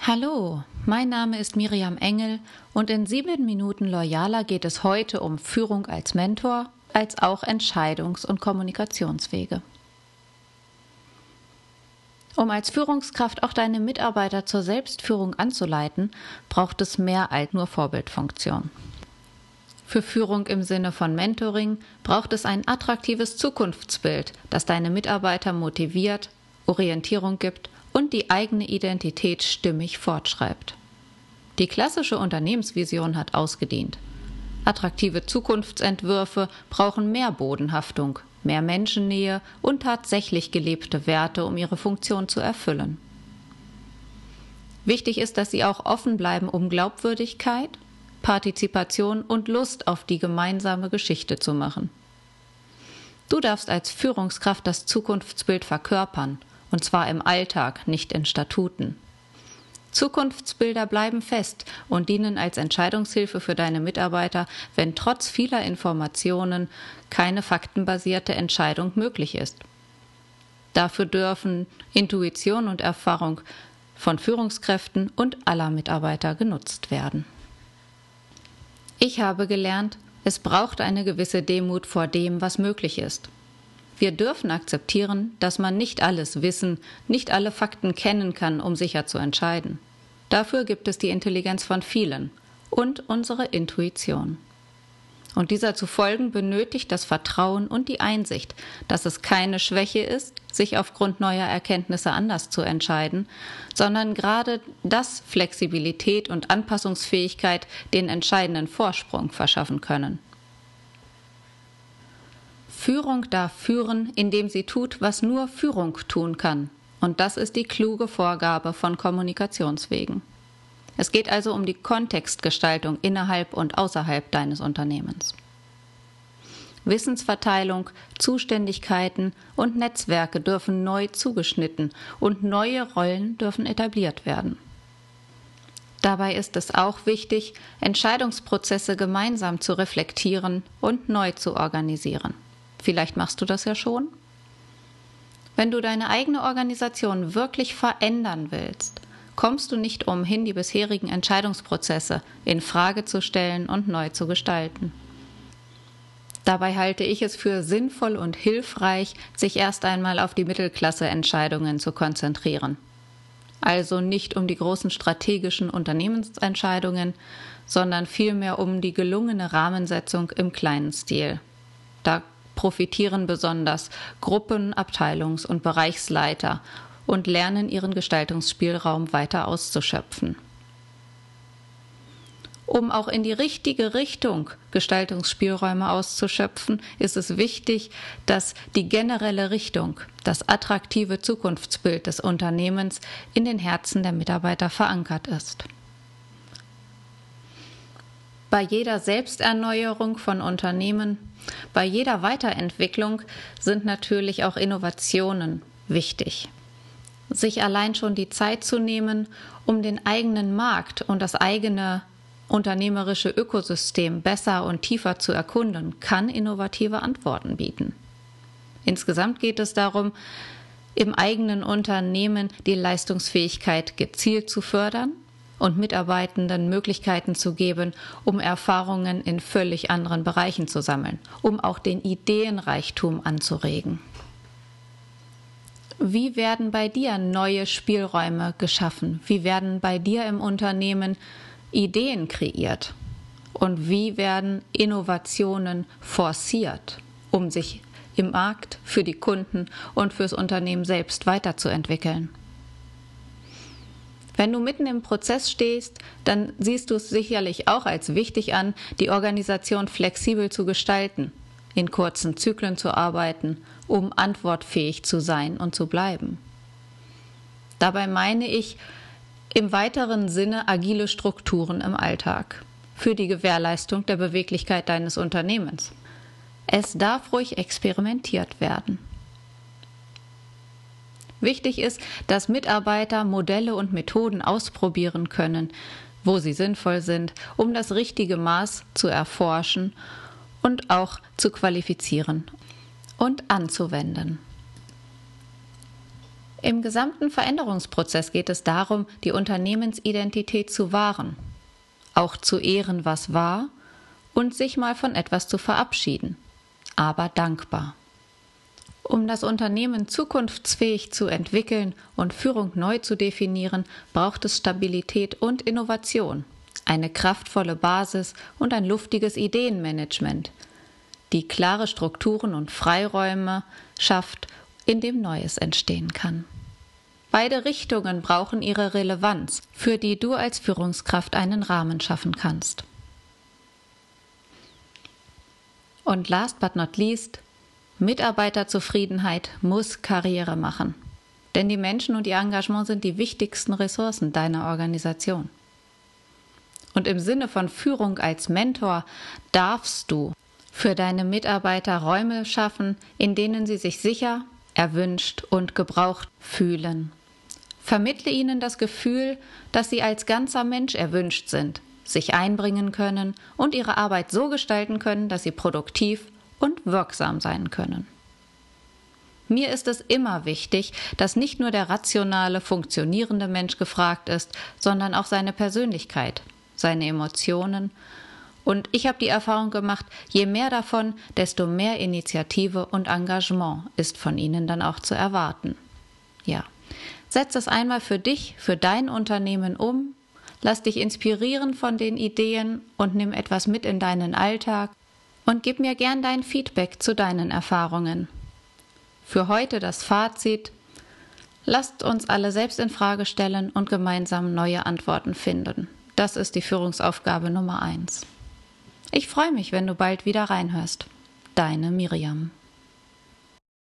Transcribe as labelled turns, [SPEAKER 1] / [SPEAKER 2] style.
[SPEAKER 1] Hallo, mein Name ist Miriam Engel und in sieben Minuten Loyaler geht es heute um Führung als Mentor, als auch Entscheidungs- und Kommunikationswege. Um als Führungskraft auch deine Mitarbeiter zur Selbstführung anzuleiten, braucht es mehr als nur Vorbildfunktion. Für Führung im Sinne von Mentoring braucht es ein attraktives Zukunftsbild, das deine Mitarbeiter motiviert, Orientierung gibt und die eigene Identität stimmig fortschreibt. Die klassische Unternehmensvision hat ausgedient. Attraktive Zukunftsentwürfe brauchen mehr Bodenhaftung, mehr Menschennähe und tatsächlich gelebte Werte, um ihre Funktion zu erfüllen. Wichtig ist, dass sie auch offen bleiben, um Glaubwürdigkeit, Partizipation und Lust auf die gemeinsame Geschichte zu machen. Du darfst als Führungskraft das Zukunftsbild verkörpern und zwar im Alltag, nicht in Statuten. Zukunftsbilder bleiben fest und dienen als Entscheidungshilfe für deine Mitarbeiter, wenn trotz vieler Informationen keine faktenbasierte Entscheidung möglich ist. Dafür dürfen Intuition und Erfahrung von Führungskräften und aller Mitarbeiter genutzt werden. Ich habe gelernt, es braucht eine gewisse Demut vor dem, was möglich ist. Wir dürfen akzeptieren, dass man nicht alles wissen, nicht alle Fakten kennen kann, um sicher zu entscheiden. Dafür gibt es die Intelligenz von vielen und unsere Intuition. Und dieser zu folgen benötigt das Vertrauen und die Einsicht, dass es keine Schwäche ist, sich aufgrund neuer Erkenntnisse anders zu entscheiden, sondern gerade das Flexibilität und Anpassungsfähigkeit den entscheidenden Vorsprung verschaffen können. Führung darf führen, indem sie tut, was nur Führung tun kann. Und das ist die kluge Vorgabe von Kommunikationswegen. Es geht also um die Kontextgestaltung innerhalb und außerhalb deines Unternehmens. Wissensverteilung, Zuständigkeiten und Netzwerke dürfen neu zugeschnitten und neue Rollen dürfen etabliert werden. Dabei ist es auch wichtig, Entscheidungsprozesse gemeinsam zu reflektieren und neu zu organisieren. Vielleicht machst du das ja schon. Wenn du deine eigene Organisation wirklich verändern willst, kommst du nicht umhin, die bisherigen Entscheidungsprozesse in Frage zu stellen und neu zu gestalten. Dabei halte ich es für sinnvoll und hilfreich, sich erst einmal auf die Mittelklasse-Entscheidungen zu konzentrieren. Also nicht um die großen strategischen Unternehmensentscheidungen, sondern vielmehr um die gelungene Rahmensetzung im kleinen Stil. Da profitieren besonders Gruppen, Abteilungs- und Bereichsleiter und lernen ihren Gestaltungsspielraum weiter auszuschöpfen. Um auch in die richtige Richtung Gestaltungsspielräume auszuschöpfen, ist es wichtig, dass die generelle Richtung, das attraktive Zukunftsbild des Unternehmens in den Herzen der Mitarbeiter verankert ist. Bei jeder Selbsterneuerung von Unternehmen, bei jeder Weiterentwicklung sind natürlich auch Innovationen wichtig. Sich allein schon die Zeit zu nehmen, um den eigenen Markt und das eigene unternehmerische Ökosystem besser und tiefer zu erkunden, kann innovative Antworten bieten. Insgesamt geht es darum, im eigenen Unternehmen die Leistungsfähigkeit gezielt zu fördern und Mitarbeitenden Möglichkeiten zu geben, um Erfahrungen in völlig anderen Bereichen zu sammeln, um auch den Ideenreichtum anzuregen. Wie werden bei dir neue Spielräume geschaffen? Wie werden bei dir im Unternehmen Ideen kreiert? Und wie werden Innovationen forciert, um sich im Markt, für die Kunden und fürs Unternehmen selbst weiterzuentwickeln? Wenn du mitten im Prozess stehst, dann siehst du es sicherlich auch als wichtig an, die Organisation flexibel zu gestalten, in kurzen Zyklen zu arbeiten, um antwortfähig zu sein und zu bleiben. Dabei meine ich im weiteren Sinne agile Strukturen im Alltag für die Gewährleistung der Beweglichkeit deines Unternehmens. Es darf ruhig experimentiert werden. Wichtig ist, dass Mitarbeiter Modelle und Methoden ausprobieren können, wo sie sinnvoll sind, um das richtige Maß zu erforschen und auch zu qualifizieren und anzuwenden. Im gesamten Veränderungsprozess geht es darum, die Unternehmensidentität zu wahren, auch zu ehren, was war und sich mal von etwas zu verabschieden, aber dankbar. Um das Unternehmen zukunftsfähig zu entwickeln und Führung neu zu definieren, braucht es Stabilität und Innovation, eine kraftvolle Basis und ein luftiges Ideenmanagement, die klare Strukturen und Freiräume schafft, in dem Neues entstehen kann. Beide Richtungen brauchen ihre Relevanz, für die du als Führungskraft einen Rahmen schaffen kannst. Und last but not least, Mitarbeiterzufriedenheit muss Karriere machen. Denn die Menschen und ihr Engagement sind die wichtigsten Ressourcen deiner Organisation. Und im Sinne von Führung als Mentor darfst du für deine Mitarbeiter Räume schaffen, in denen sie sich sicher, erwünscht und gebraucht fühlen. Vermittle ihnen das Gefühl, dass sie als ganzer Mensch erwünscht sind, sich einbringen können und ihre Arbeit so gestalten können, dass sie produktiv und wirksam sein können. Mir ist es immer wichtig, dass nicht nur der rationale, funktionierende Mensch gefragt ist, sondern auch seine Persönlichkeit, seine Emotionen. Und ich habe die Erfahrung gemacht, je mehr davon, desto mehr Initiative und Engagement ist von ihnen dann auch zu erwarten. Ja, setz es einmal für dich, für dein Unternehmen um, lass dich inspirieren von den Ideen und nimm etwas mit in deinen Alltag und gib mir gern dein Feedback zu deinen Erfahrungen. Für heute das Fazit. Lasst uns alle selbst in Frage stellen und gemeinsam neue Antworten finden. Das ist die Führungsaufgabe Nummer eins. Ich freue mich, wenn du bald wieder reinhörst. Deine Miriam.